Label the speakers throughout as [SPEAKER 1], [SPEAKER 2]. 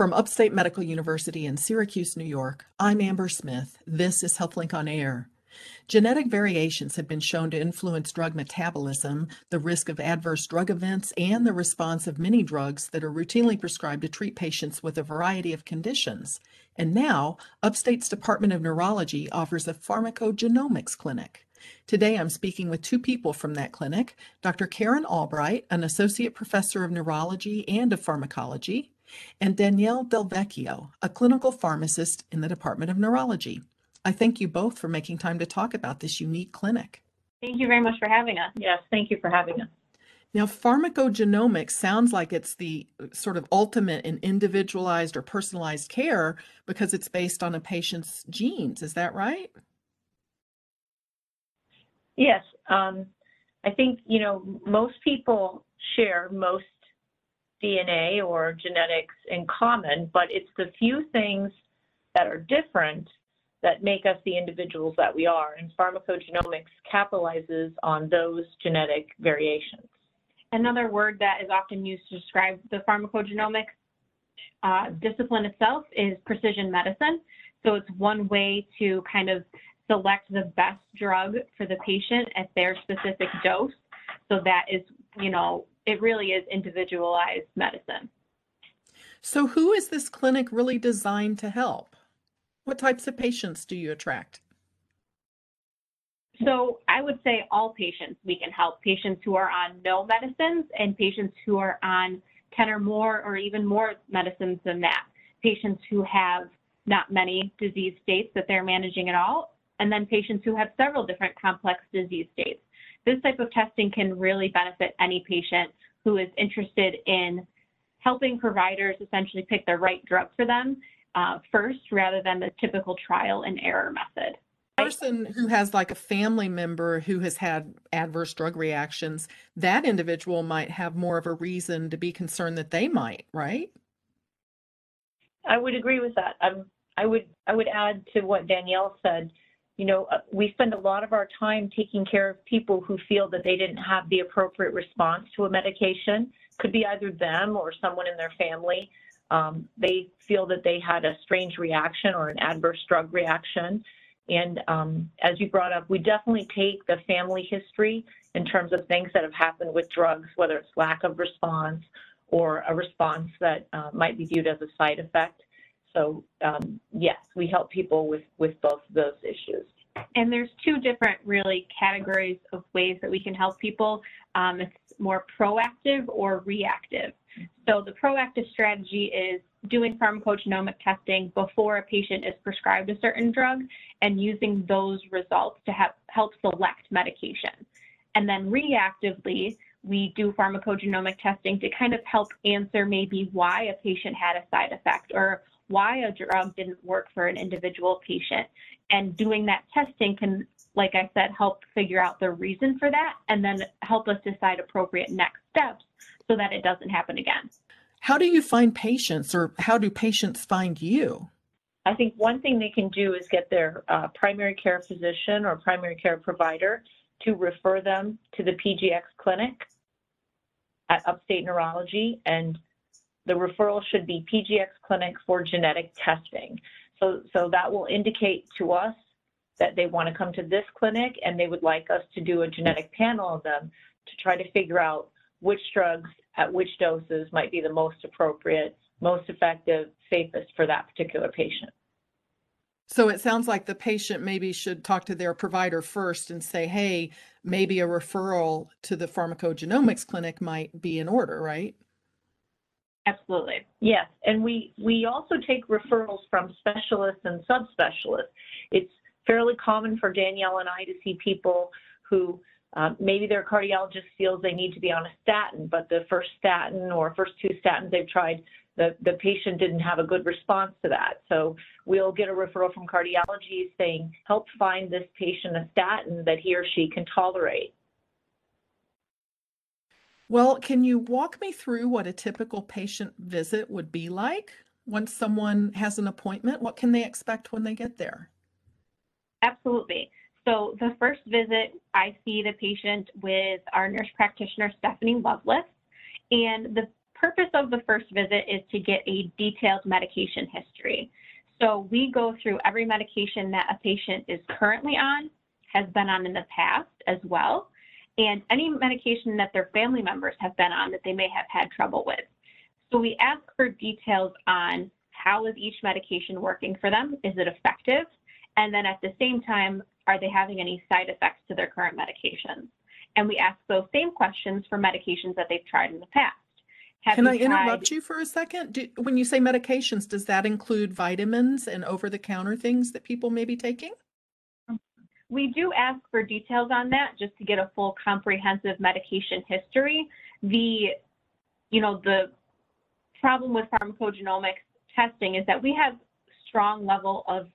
[SPEAKER 1] From Upstate Medical University in Syracuse, New York, I'm Amber Smith. This is HealthLink on Air. Genetic variations have been shown to influence drug metabolism, the risk of adverse drug events, and the response of many drugs that are routinely prescribed to treat patients with a variety of conditions. And now, Upstate's Department of Neurology offers a pharmacogenomics clinic. Today, I'm speaking with two people from that clinic Dr. Karen Albright, an associate professor of neurology and of pharmacology, and Danielle Del Vecchio, a clinical pharmacist in the Department of Neurology. I thank you both for making time to talk about this unique clinic.
[SPEAKER 2] Thank you very much for having us.
[SPEAKER 3] Yes, thank you for having us.
[SPEAKER 1] Now, pharmacogenomics sounds like it's the uh, sort of ultimate in individualized or personalized care because it's based on a patient's genes. Is that right?
[SPEAKER 3] Yes, um, I think, you know, most people share most DNA or genetics in common, but it's the few things that are different that make us the individuals that we are. And pharmacogenomics capitalizes on those genetic variations.
[SPEAKER 2] Another word that is often used to describe the pharmacogenomics uh, discipline itself is precision medicine. So it's one way to kind of select the best drug for the patient at their specific dose. So that is, you know, it really is individualized medicine.
[SPEAKER 1] So, who is this clinic really designed to help? What types of patients do you attract?
[SPEAKER 2] So, I would say all patients we can help patients who are on no medicines and patients who are on 10 or more or even more medicines than that. Patients who have not many disease states that they're managing at all, and then patients who have several different complex disease states. This type of testing can really benefit any patient who is interested in helping providers essentially pick the right drug for them uh, first rather than the typical trial and error method.
[SPEAKER 1] Person who has like a family member who has had adverse drug reactions, that individual might have more of a reason to be concerned that they might, right?
[SPEAKER 3] I would agree with that. Um, I would I would add to what Danielle said you know, uh, we spend a lot of our time taking care of people who feel that they didn't have the appropriate response to a medication. Could be either them or someone in their family. Um, they feel that they had a strange reaction or an adverse drug reaction. And um, as you brought up, we definitely take the family history in terms of things that have happened with drugs, whether it's lack of response or a response that uh, might be viewed as a side effect. So um, yes, we help people with, with both of those issues.
[SPEAKER 2] And there's two different really categories of ways that we can help people. Um, it's more proactive or reactive. So the proactive strategy is doing pharmacogenomic testing before a patient is prescribed a certain drug and using those results to have, help select medication. And then reactively, we do pharmacogenomic testing to kind of help answer maybe why a patient had a side effect or why a drug didn't work for an individual patient. And doing that testing can, like I said, help figure out the reason for that and then help us decide appropriate next steps so that it doesn't happen again.
[SPEAKER 1] How do you find patients or how do patients find you?
[SPEAKER 3] I think one thing they can do is get their uh, primary care physician or primary care provider to refer them to the PGX clinic at Upstate Neurology and the referral should be PGX Clinic for genetic testing. So, so that will indicate to us that they want to come to this clinic and they would like us to do a genetic panel of them to try to figure out which drugs at which doses might be the most appropriate, most effective, safest for that particular patient.
[SPEAKER 1] So it sounds like the patient maybe should talk to their provider first and say, hey, maybe a referral to the pharmacogenomics clinic might be in order, right?
[SPEAKER 2] Absolutely.
[SPEAKER 3] Yes, and we, we also take referrals from specialists and subspecialists. It's fairly common for Danielle and I to see people who uh, maybe their cardiologist feels they need to be on a statin, but the first statin or first two statins they've tried, the, the patient didn't have a good response to that. So we'll get a referral from cardiology saying, help find this patient a statin that he or she can tolerate.
[SPEAKER 1] Well, can you walk me through what a typical patient visit would be like once someone has an appointment? What can they expect when they get there?
[SPEAKER 2] Absolutely. So the first visit, I see the patient with our nurse practitioner, Stephanie Loveless, and the purpose of the first visit is to get a detailed medication history. So we go through every medication that a patient is currently on, has been on in the past as well, and any medication that their family members have been on that they may have had trouble with. So we ask for details on how is each medication working for them? Is it effective? And then at the same time, are they having any side effects to their current medications? And we ask those same questions for medications that they've tried in the past. Have
[SPEAKER 1] Can I
[SPEAKER 2] tried-
[SPEAKER 1] interrupt you for a second? Do, when you say medications, does that include vitamins and over-the-counter things that people may be taking?
[SPEAKER 2] We do ask for details on that just to get a full comprehensive medication history. The, you know, the problem with pharmacogenomics testing is that we have strong level of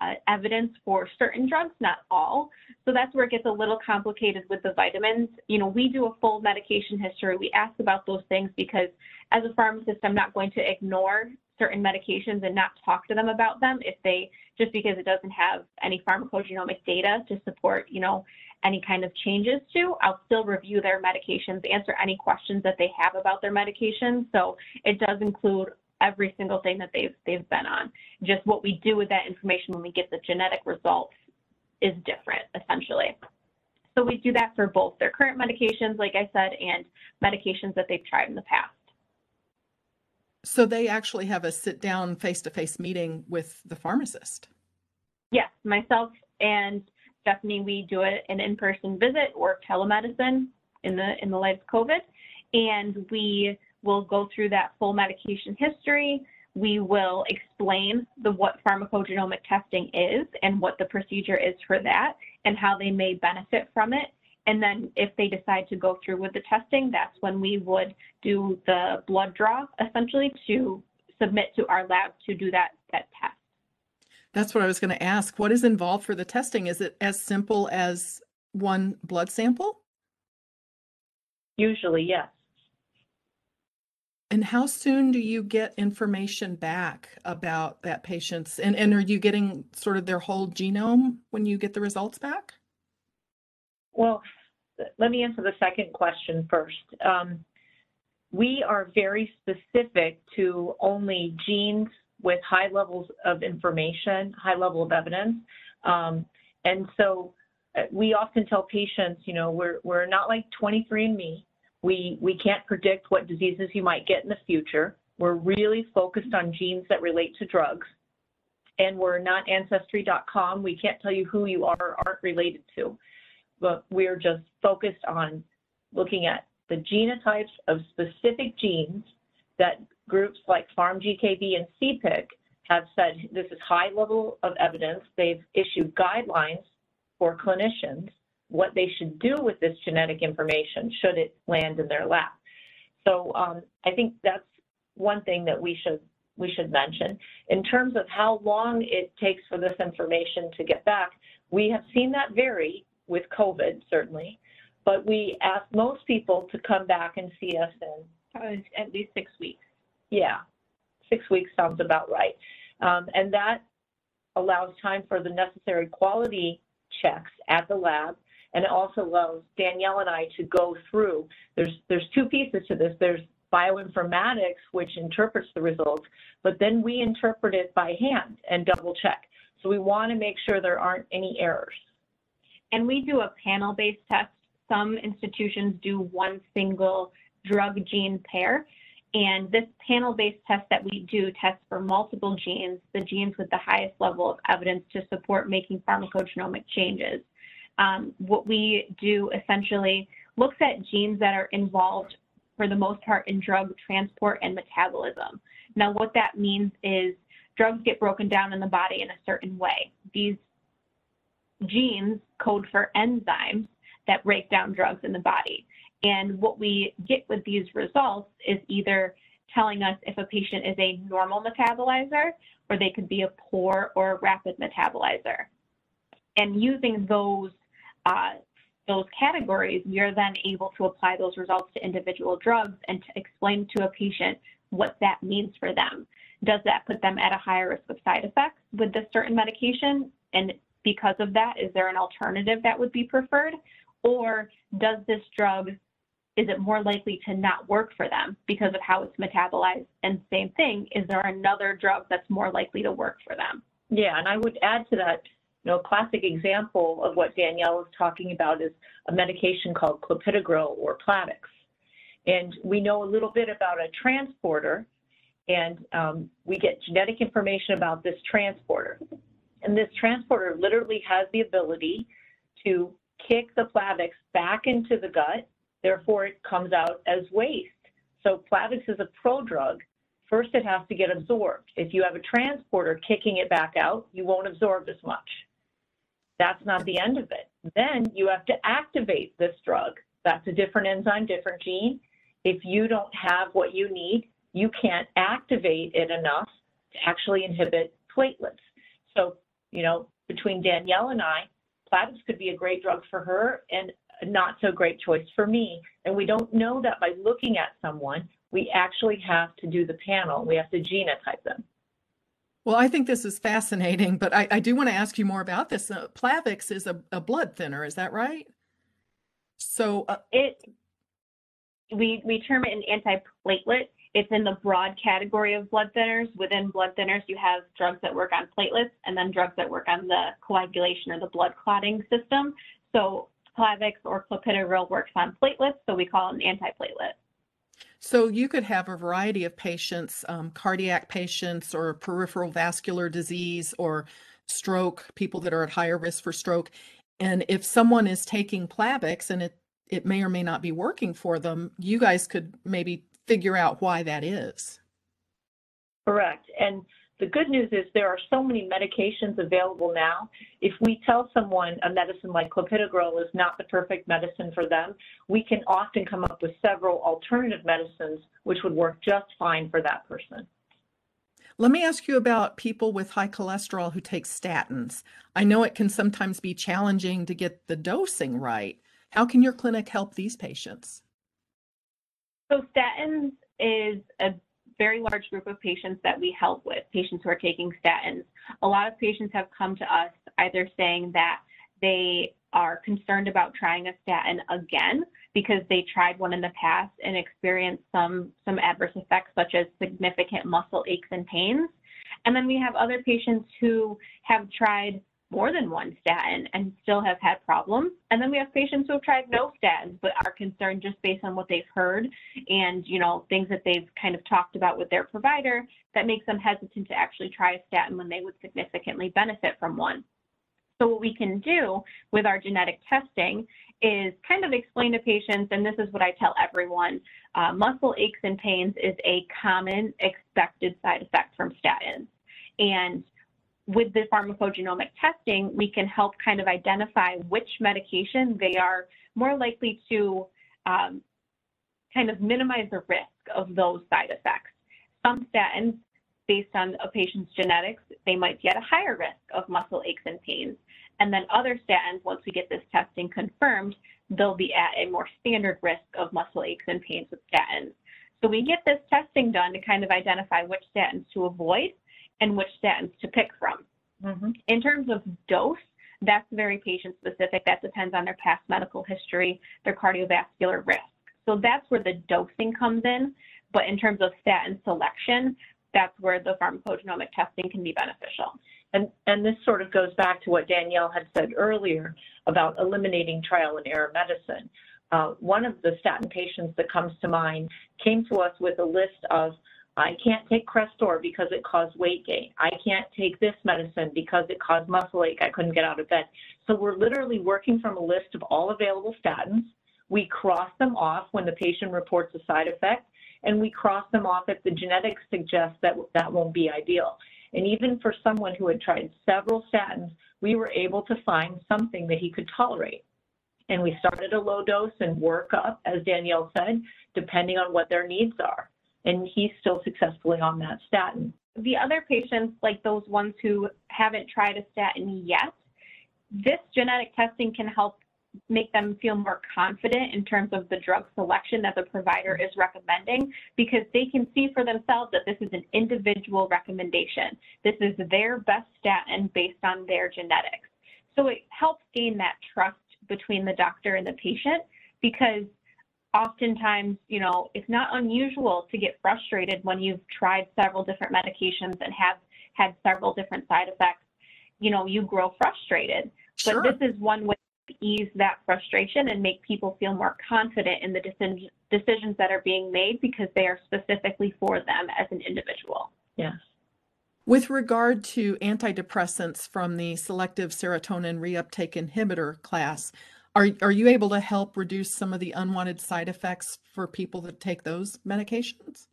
[SPEAKER 2] uh, evidence for certain drugs, not all. So that's where it gets a little complicated with the vitamins. You know, we do a full medication history. We ask about those things because as a pharmacist, I'm not going to ignore certain medications and not talk to them about them if they, just because it doesn't have any pharmacogenomic data to support, you know, any kind of changes to, I'll still review their medications, answer any questions that they have about their medications. So it does include every single thing that they've they've been on. Just what we do with that information when we get the genetic results is different, essentially. So we do that for both their current medications, like I said, and medications that they've tried in the past.
[SPEAKER 1] So they actually have a sit-down, face-to-face meeting with the pharmacist.
[SPEAKER 2] Yes, myself and Stephanie, we do it an in-person visit or telemedicine in the in the light of COVID, and we will go through that full medication history. We will explain the what pharmacogenomic testing is and what the procedure is for that and how they may benefit from it. And then if they decide to go through with the testing, that's when we would do the blood draw essentially to submit to our lab to do that that test.
[SPEAKER 1] That's what I was going to ask. What is involved for the testing? Is it as simple as one blood sample?
[SPEAKER 3] Usually, yes.
[SPEAKER 1] And how soon do you get information back about that patient's, and, and are you getting sort of their whole genome when you get the results back?
[SPEAKER 3] Well, let me answer the second question first. Um, we are very specific to only genes with high levels of information, high level of evidence. Um, and so uh, we often tell patients, you know, we're, we're not like 23andMe. We, we can't predict what diseases you might get in the future. We're really focused on genes that relate to drugs. And we're not ancestry.com. We can't tell you who you are or aren't related to. But we're just focused on looking at the genotypes of specific genes that groups like PharmGKB and CPIC have said this is high level of evidence. They've issued guidelines for clinicians what they should do with this genetic information should it land in their lab. So um, I think that's one thing that we should we should mention. In terms of how long it takes for this information to get back, we have seen that vary with COVID, certainly, but we ask most people to come back and see us in
[SPEAKER 2] Uh, at least six weeks.
[SPEAKER 3] yeah, six weeks sounds about right. Um, and that allows time for the necessary quality checks at the lab. And it also allows Danielle and I to go through. There's there's two pieces to this. There's bioinformatics, which interprets the results, but then we interpret it by hand and double check. So we want to make sure there aren't any errors.
[SPEAKER 2] And we do a panel-based test. Some institutions do one single drug gene pair. And this panel-based test that we do tests for multiple genes, the genes with the highest level of evidence to support making pharmacogenomic changes. Um, what we do essentially looks at genes that are involved for the most part in drug transport and metabolism. Now, what that means is drugs get broken down in the body in a certain way. These genes code for enzymes that break down drugs in the body. And what we get with these results is either telling us if a patient is a normal metabolizer or they could be a poor or rapid metabolizer. And using those uh, those categories, we are then able to apply those results to individual drugs and to explain to a patient what that means for them. Does that put them at a higher risk of side effects with this certain medication? And because of that, is there an alternative that would be preferred? Or does this drug is it more likely to not work for them because of how it's metabolized? And same thing, is there another drug that's more likely to work for them?
[SPEAKER 3] Yeah, and I would add to that, you know, a classic example of what Danielle is talking about is a medication called clopidogrel or Plavix. And we know a little bit about a transporter, and um, we get genetic information about this transporter. And this transporter literally has the ability to kick the Plavix back into the gut, therefore it comes out as waste. So Plavix is a prodrug. First, it has to get absorbed. If you have a transporter kicking it back out, you won't absorb as much. That's not the end of it. Then you have to activate this drug. That's a different enzyme, different gene. If you don't have what you need, you can't activate it enough to actually inhibit platelets. So, you know, between Danielle and I, Plavix could be a great drug for her and a not so great choice for me. And we don't know that by looking at someone. We actually have to do the panel. We have to genotype them.
[SPEAKER 1] Well, I think this is fascinating, but I, I do want to ask you more about this. Uh, Plavix is a, a blood thinner, is that right? So uh,
[SPEAKER 2] It, we, we term it an antiplatelet. It's in the broad category of blood thinners. Within blood thinners, you have drugs that work on platelets and then drugs that work on the coagulation or the blood clotting system. So Plavix or clopidogrel works on platelets, so we call it an antiplatelet.
[SPEAKER 1] So you could have a variety of patients, um, cardiac patients or peripheral vascular disease or stroke, people that are at higher risk for stroke. And if someone is taking Plavix and it, it may or may not be working for them, you guys could maybe figure out why that is.
[SPEAKER 3] Correct. And the good news is there are so many medications available now. If we tell someone a medicine like clopidogrel is not the perfect medicine for them, we can often come up with several alternative medicines which would work just fine for that person.
[SPEAKER 1] Let me ask you about people with high cholesterol who take statins. I know it can sometimes be challenging to get the dosing right. How can your clinic help these patients?
[SPEAKER 2] So statins is a very large group of patients that we help with, patients who are taking statins. A lot of patients have come to us either saying that they are concerned about trying a statin again because they tried one in the past and experienced some, some adverse effects such as significant muscle aches and pains. And then we have other patients who have tried more than one statin and still have had problems. And then we have patients who have tried no statins but are concerned just based on what they've heard and you know things that they've kind of talked about with their provider that makes them hesitant to actually try a statin when they would significantly benefit from one. So what we can do with our genetic testing is kind of explain to patients, and this is what I tell everyone, uh, muscle aches and pains is a common expected side effect from statins. And with the pharmacogenomic testing, we can help kind of identify which medication they are more likely to um, kind of minimize the risk of those side effects. Some statins, based on a patient's genetics, they might be at a higher risk of muscle aches and pains. And then other statins, once we get this testing confirmed, they'll be at a more standard risk of muscle aches and pains with statins. So we get this testing done to kind of identify which statins to avoid and which statins to pick from. Mm-hmm. In terms of dose, that's very patient specific. That depends on their past medical history, their cardiovascular risk. So that's where the dosing comes in. But in terms of statin selection, that's where the pharmacogenomic testing can be beneficial.
[SPEAKER 3] And, and this sort of goes back to what Danielle had said earlier about eliminating trial and error medicine. Uh, one of the statin patients that comes to mind came to us with a list of I can't take Crestor because it caused weight gain. I can't take this medicine because it caused muscle ache. I couldn't get out of bed. So we're literally working from a list of all available statins. We cross them off when the patient reports a side effect, and we cross them off if the genetics suggest that that won't be ideal. And even for someone who had tried several statins, we were able to find something that he could tolerate. And we started a low dose and work up, as Danielle said, depending on what their needs are and he's still successfully on that statin.
[SPEAKER 2] The other patients, like those ones who haven't tried a statin yet, this genetic testing can help make them feel more confident in terms of the drug selection that the provider is recommending because they can see for themselves that this is an individual recommendation. This is their best statin based on their genetics. So it helps gain that trust between the doctor and the patient because oftentimes, you know, it's not unusual to get frustrated when you've tried several different medications and have had several different side effects. You know, you grow frustrated.
[SPEAKER 1] Sure.
[SPEAKER 2] But this is one way to ease that frustration and make people feel more confident in the decision, decisions that are being made because they are specifically for them as an individual.
[SPEAKER 3] Yes.
[SPEAKER 1] With regard to antidepressants from the selective serotonin reuptake inhibitor class, are, are you able to help reduce some of the unwanted side effects for people that take those medications?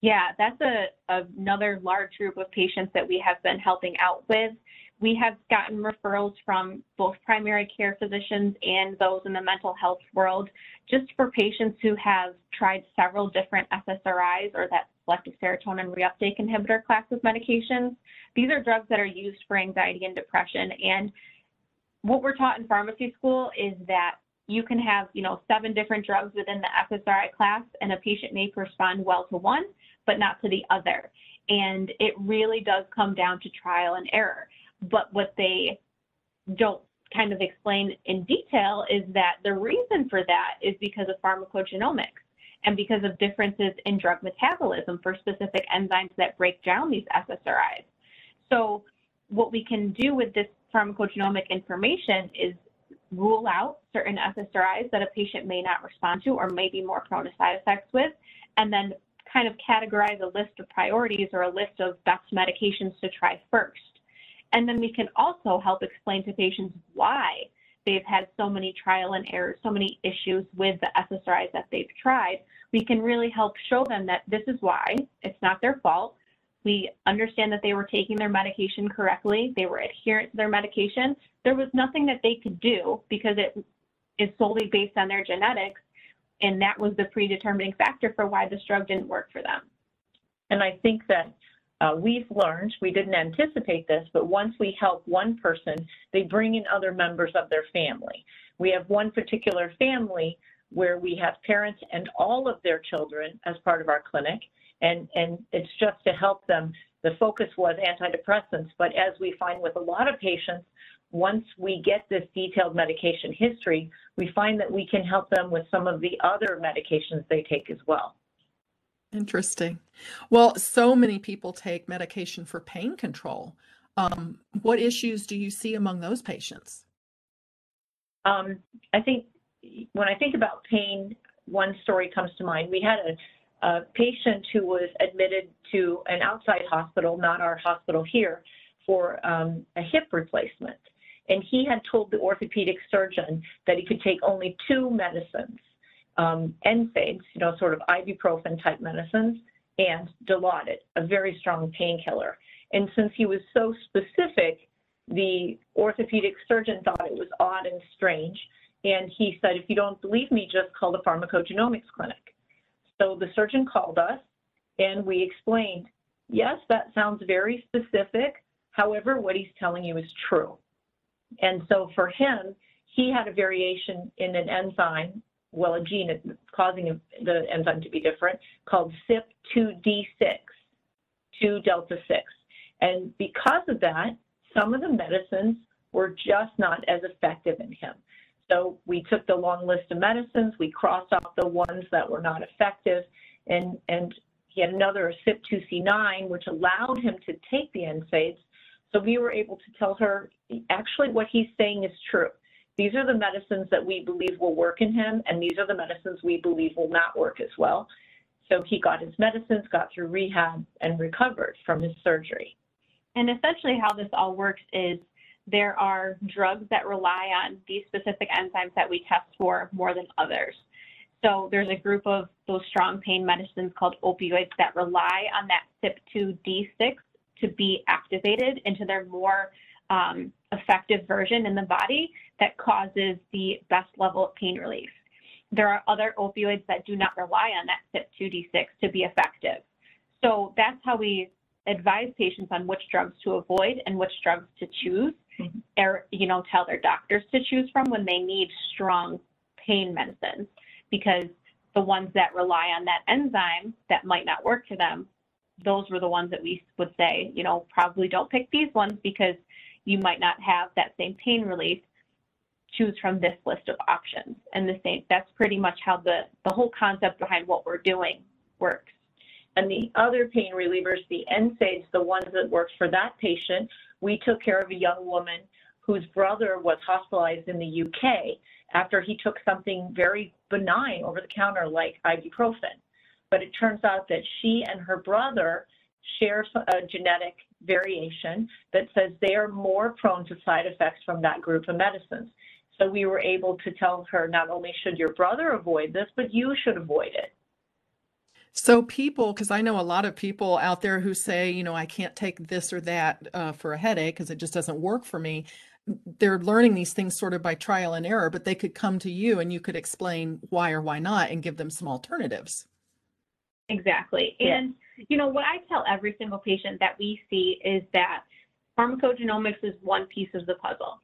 [SPEAKER 2] Yeah, that's a, another large group of patients that we have been helping out with. We have gotten referrals from both primary care physicians and those in the mental health world just for patients who have tried several different SSRIs or that selective serotonin reuptake inhibitor class of medications. These are drugs that are used for anxiety and depression. And what we're taught in pharmacy school is that you can have, you know, seven different drugs within the SSRI class, and a patient may respond well to one, but not to the other. And it really does come down to trial and error. But what they don't kind of explain in detail is that the reason for that is because of pharmacogenomics and because of differences in drug metabolism for specific enzymes that break down these SSRIs. So what we can do with this pharmacogenomic information is rule out certain SSRIs that a patient may not respond to or may be more prone to side effects with, and then kind of categorize a list of priorities or a list of best medications to try first. And then we can also help explain to patients why they've had so many trial and errors, so many issues with the SSRIs that they've tried. We can really help show them that this is why, it's not their fault. We understand that they were taking their medication correctly, they were adherent to their medication. There was nothing that they could do because it is solely based on their genetics, and that was the predetermining factor for why this drug didn't work for them.
[SPEAKER 3] And I think that uh, we've learned, we didn't anticipate this, but once we help one person, they bring in other members of their family. We have one particular family where we have parents and all of their children as part of our clinic, and, and it's just to help them. The focus was antidepressants, but as we find with a lot of patients, once we get this detailed medication history, we find that we can help them with some of the other medications they take as well.
[SPEAKER 1] Interesting. Well, so many people take medication for pain control. Um, what issues do you see among those patients?
[SPEAKER 3] Um, I think when I think about pain, one story comes to mind. We had a, a patient who was admitted to an outside hospital, not our hospital here, for um, a hip replacement. And he had told the orthopedic surgeon that he could take only two medicines um, NSAIDs, you know, sort of ibuprofen type medicines, and Dilaudid, a very strong painkiller. And since he was so specific, the orthopedic surgeon thought it was odd and strange. And he said, if you don't believe me, just call the pharmacogenomics clinic. So the surgeon called us and we explained, yes, that sounds very specific. However, what he's telling you is true. And so for him, he had a variation in an enzyme well, a gene causing the enzyme to be different called CYP2D6, 2 delta 6. And because of that, some of the medicines were just not as effective in him. So we took the long list of medicines, we crossed off the ones that were not effective, and, and he had another CYP2C9, which allowed him to take the NSAIDs. So we were able to tell her, actually what he's saying is true. These are the medicines that we believe will work in him, and these are the medicines we believe will not work as well. So he got his medicines, got through rehab, and recovered from his surgery.
[SPEAKER 2] And essentially, how this all works is there are drugs that rely on these specific enzymes that we test for more than others. So there's a group of those strong pain medicines called opioids that rely on that CYP2D6 to be activated into their more um, effective version in the body that causes the best level of pain relief. There are other opioids that do not rely on that CYP2D6 to be effective. So that's how we advise patients on which drugs to avoid and which drugs to choose. Or you know, tell their doctors to choose from when they need strong pain medicines, because the ones that rely on that enzyme that might not work for them, those were the ones that we would say, you know, probably don't pick these ones because you might not have that same pain relief. choose from this list of options. And the same, that's pretty much how the, the whole concept behind what we're doing works.
[SPEAKER 3] And the other pain relievers, the NSAIDs, the ones that work for that patient, we took care of a young woman whose brother was hospitalized in the UK after he took something very benign over the counter like ibuprofen. But it turns out that she and her brother share a genetic variation that says they are more prone to side effects from that group of medicines. So we were able to tell her not only should your brother avoid this, but you should avoid it.
[SPEAKER 1] So people, because I know a lot of people out there who say, you know, I can't take this or that uh, for a headache because it just doesn't work for me. They're learning these things sort of by trial and error, but they could come to you and you could explain why or why not and give them some alternatives.
[SPEAKER 2] Exactly. And, you know, what I tell every single patient that we see is that pharmacogenomics is one piece of the puzzle.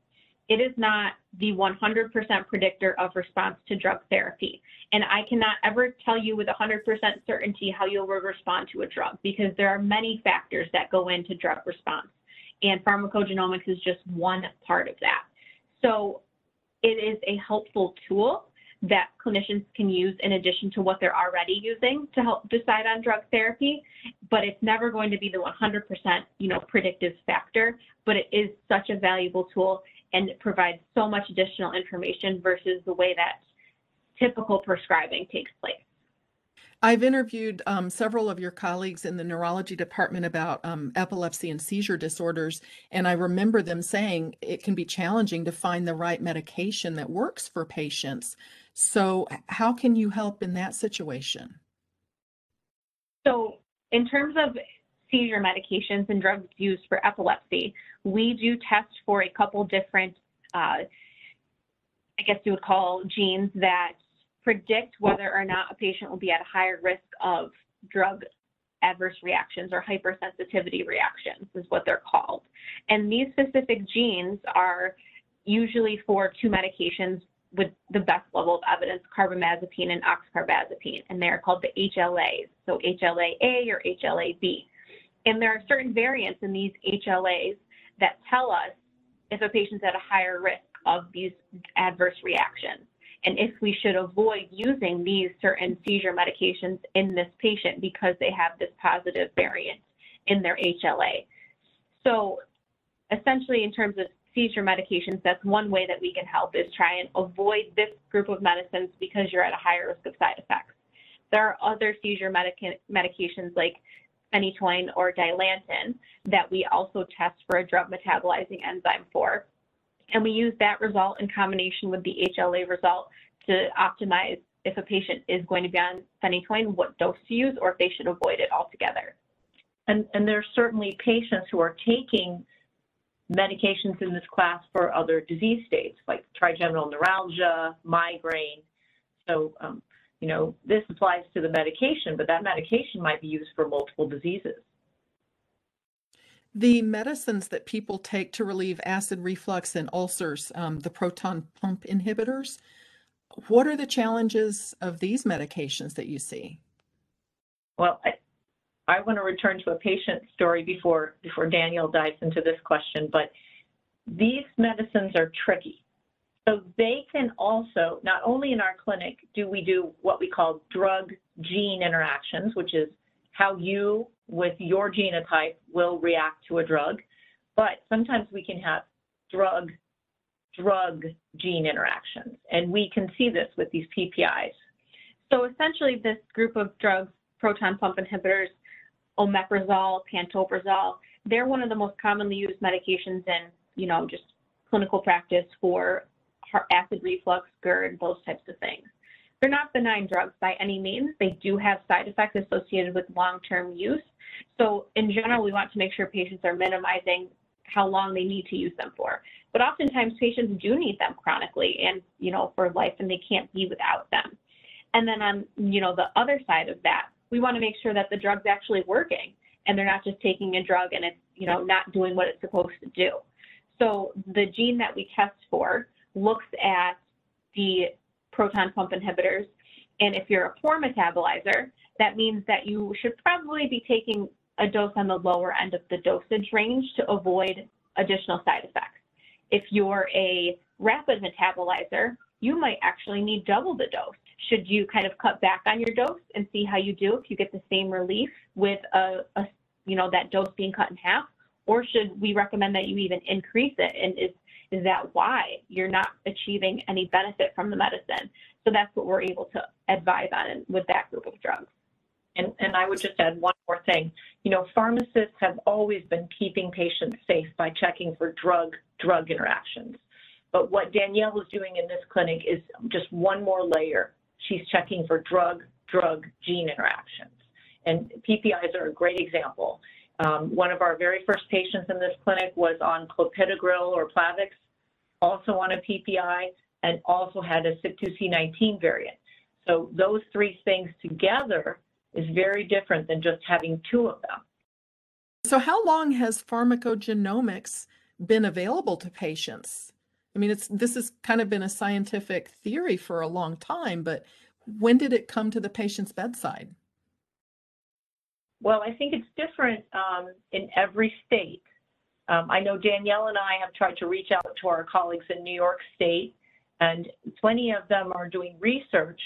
[SPEAKER 2] It is not the 100% predictor of response to drug therapy. And I cannot ever tell you with 100% certainty how you'll respond to a drug because there are many factors that go into drug response. And pharmacogenomics is just one part of that. So it is a helpful tool that clinicians can use in addition to what they're already using to help decide on drug therapy, but it's never going to be the 100% you know predictive factor, but it is such a valuable tool and it provides so much additional information versus the way that typical prescribing takes place.
[SPEAKER 1] I've interviewed um, several of your colleagues in the neurology department about um, epilepsy and seizure disorders, and I remember them saying it can be challenging to find the right medication that works for patients. So, how can you help in that situation?
[SPEAKER 2] So, in terms of seizure medications and drugs used for epilepsy, we do test for a couple different, uh, I guess you would call genes that predict whether or not a patient will be at a higher risk of drug adverse reactions or hypersensitivity reactions is what they're called. And these specific genes are usually for two medications with the best level of evidence, carbamazepine and oxcarbazepine, and they're called the HLAs, so HLA-A or HLA-B. And there are certain variants in these HLAs that tell us if a patient's at a higher risk of these adverse reactions and if we should avoid using these certain seizure medications in this patient because they have this positive variant in their HLA. So essentially in terms of seizure medications, that's one way that we can help is try and avoid this group of medicines because you're at a higher risk of side effects. There are other seizure medica medications like phenytoin or dilantin that we also test for a drug metabolizing enzyme for. And we use that result in combination with the HLA result to optimize if a patient is going to be on phenytoin, what dose to use, or if they should avoid it altogether.
[SPEAKER 3] And, and there are certainly patients who are taking medications in this class for other disease states like trigeminal neuralgia, migraine. So, um, you know, this applies to the medication, but that medication might be used for multiple diseases.
[SPEAKER 1] The medicines that people take to relieve acid reflux and ulcers, um, the proton pump inhibitors, what are the challenges of these medications that you see?
[SPEAKER 3] Well, I, I want to return to a patient story before before Danielle dives into this question, but these medicines are tricky. So they can also, not only in our clinic do we do what we call drug gene interactions, which is how you with your genotype will react to a drug, but sometimes we can have drug drug gene interactions, and we can see this with these PPIs.
[SPEAKER 2] So essentially, this group of drugs, proton pump inhibitors, omeprazole, pantoprazole, they're one of the most commonly used medications in, you know, just clinical practice for acid reflux, GERD, those types of things. They're not benign drugs by any means. They do have side effects associated with long-term use. So in general, we want to make sure patients are minimizing how long they need to use them for. But oftentimes patients do need them chronically and, you know, for life and they can't be without them. And then on, you know, the other side of that, we want to make sure that the drug's actually working and they're not just taking a drug and it's, you know, not doing what it's supposed to do. So the gene that we test for looks at the proton pump inhibitors. And if you're a poor metabolizer, that means that you should probably be taking a dose on the lower end of the dosage range to avoid additional side effects. If you're a rapid metabolizer, you might actually need double the dose. Should you kind of cut back on your dose and see how you do if you get the same relief with a, a you know, that dose being cut in half? Or should we recommend that you even increase it? And is, is that why you're not achieving any benefit from the medicine? So that's what we're able to advise on with that group of drugs.
[SPEAKER 3] And, and I would just add one more thing. You know, pharmacists have always been keeping patients safe by checking for drug-drug interactions. But what Danielle is doing in this clinic is just one more layer. She's checking for drug-drug gene interactions. And PPIs are a great example. Um, one of our very first patients in this clinic was on clopidogrel or Plavix, also on a PPI, and also had a CYP2C19 variant. So those three things together is very different than just having two of them.
[SPEAKER 1] So how long has pharmacogenomics been available to patients? I mean, it's this has kind of been a scientific theory for a long time, but when did it come to the patient's bedside?
[SPEAKER 3] Well, I think it's different um, in every state. Um, I know Danielle and I have tried to reach out to our colleagues in New York State, and plenty of them are doing research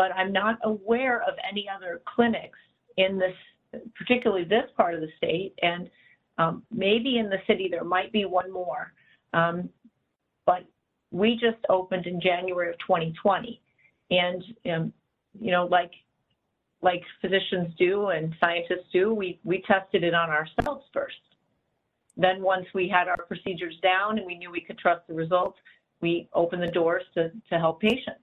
[SPEAKER 3] but I'm not aware of any other clinics in this, particularly this part of the state, and um, maybe in the city there might be one more. Um, but we just opened in January of 2020, and um, you know, like like physicians do and scientists do, we we tested it on ourselves first. Then once we had our procedures down and we knew we could trust the results, we opened the doors to, to help patients.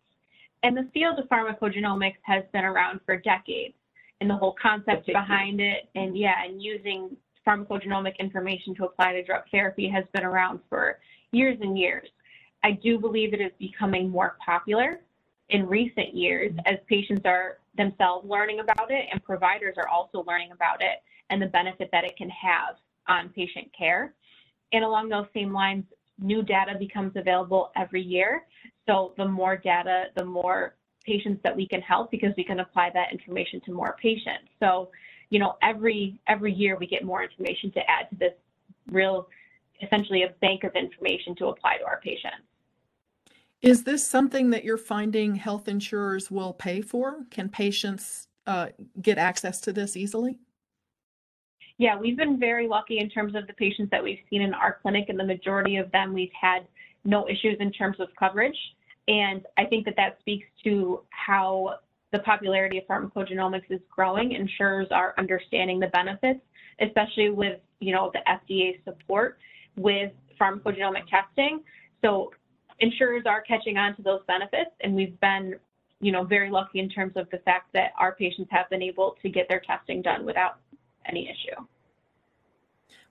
[SPEAKER 2] And the field of pharmacogenomics has been around for decades and the whole concept behind it and yeah, and using pharmacogenomic information to apply to drug therapy has been around for years and years. I do believe it is becoming more popular in recent years as patients are themselves learning about it and providers are also learning about it and the benefit that it can have on patient care. And along those same lines, new data becomes available every year. So the more data, the more patients that we can help because we can apply that information to more patients. So, you know, every every year we get more information to add to this real essentially a bank of information to apply to our patients.
[SPEAKER 1] Is this something that you're finding health insurers will pay for? Can patients uh, get access to this easily?
[SPEAKER 2] Yeah, we've been very lucky in terms of the patients that we've seen in our clinic, and the majority of them we've had no issues in terms of coverage. And I think that that speaks to how the popularity of pharmacogenomics is growing. Insurers are understanding the benefits, especially with, you know, the FDA support with pharmacogenomic testing. So insurers are catching on to those benefits, and we've been, you know, very lucky in terms of the fact that our patients have been able to get their testing done without any issue.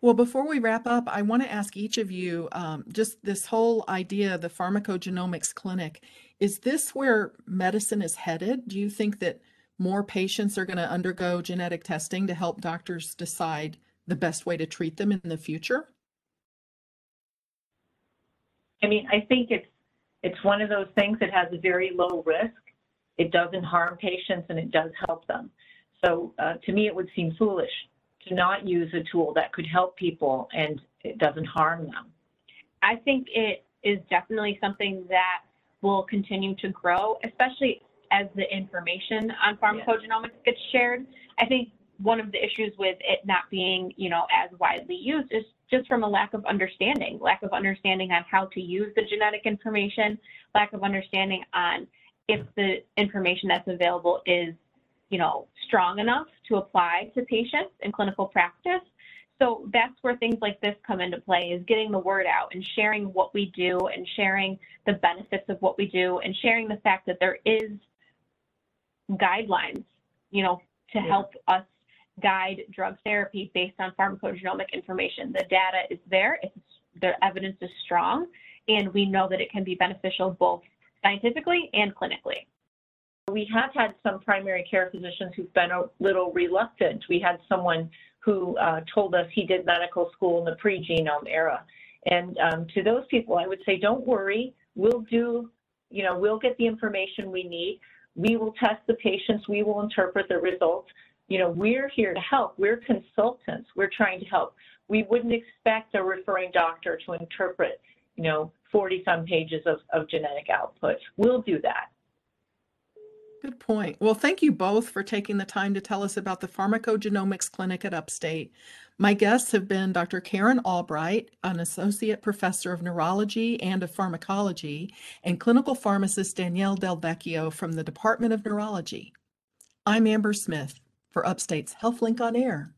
[SPEAKER 1] Well, before we wrap up, I want to ask each of you um, just this whole idea, the pharmacogenomics clinic, is this where medicine is headed? Do you think that more patients are going to undergo genetic testing to help doctors decide the best way to treat them in the future?
[SPEAKER 3] I mean, I think it's it's one of those things that has a very low risk. It doesn't harm patients and it does help them. So uh, to me, it would seem foolish to not use a tool that could help people and it doesn't harm them?
[SPEAKER 2] I think it is definitely something that will continue to grow, especially as the information on pharmacogenomics yes. gets shared. I think one of the issues with it not being, you know, as widely used is just from a lack of understanding, lack of understanding on how to use the genetic information, lack of understanding on if the information that's available is you know, strong enough to apply to patients in clinical practice. So that's where things like this come into play is getting the word out and sharing what we do and sharing the benefits of what we do and sharing the fact that there is guidelines, you know, to yeah. help us guide drug therapy based on pharmacogenomic information. The data is there, the evidence is strong, and we know that it can be beneficial both scientifically and clinically.
[SPEAKER 3] We have had some primary care physicians who've been a little reluctant. We had someone who uh, told us he did medical school in the pre-genome era. And um, to those people, I would say, don't worry. We'll do, you know, we'll get the information we need. We will test the patients. We will interpret the results. You know, we're here to help. We're consultants. We're trying to help. We wouldn't expect a referring doctor to interpret you know, 40 some pages of, of genetic output. We'll do that.
[SPEAKER 1] Good point. Well, thank you both for taking the time to tell us about the Pharmacogenomics Clinic at Upstate. My guests have been Dr. Karen Albright, an associate professor of neurology and of pharmacology, and clinical pharmacist Danielle Del Vecchio from the Department of Neurology. I'm Amber Smith for Upstate's HealthLink on Air.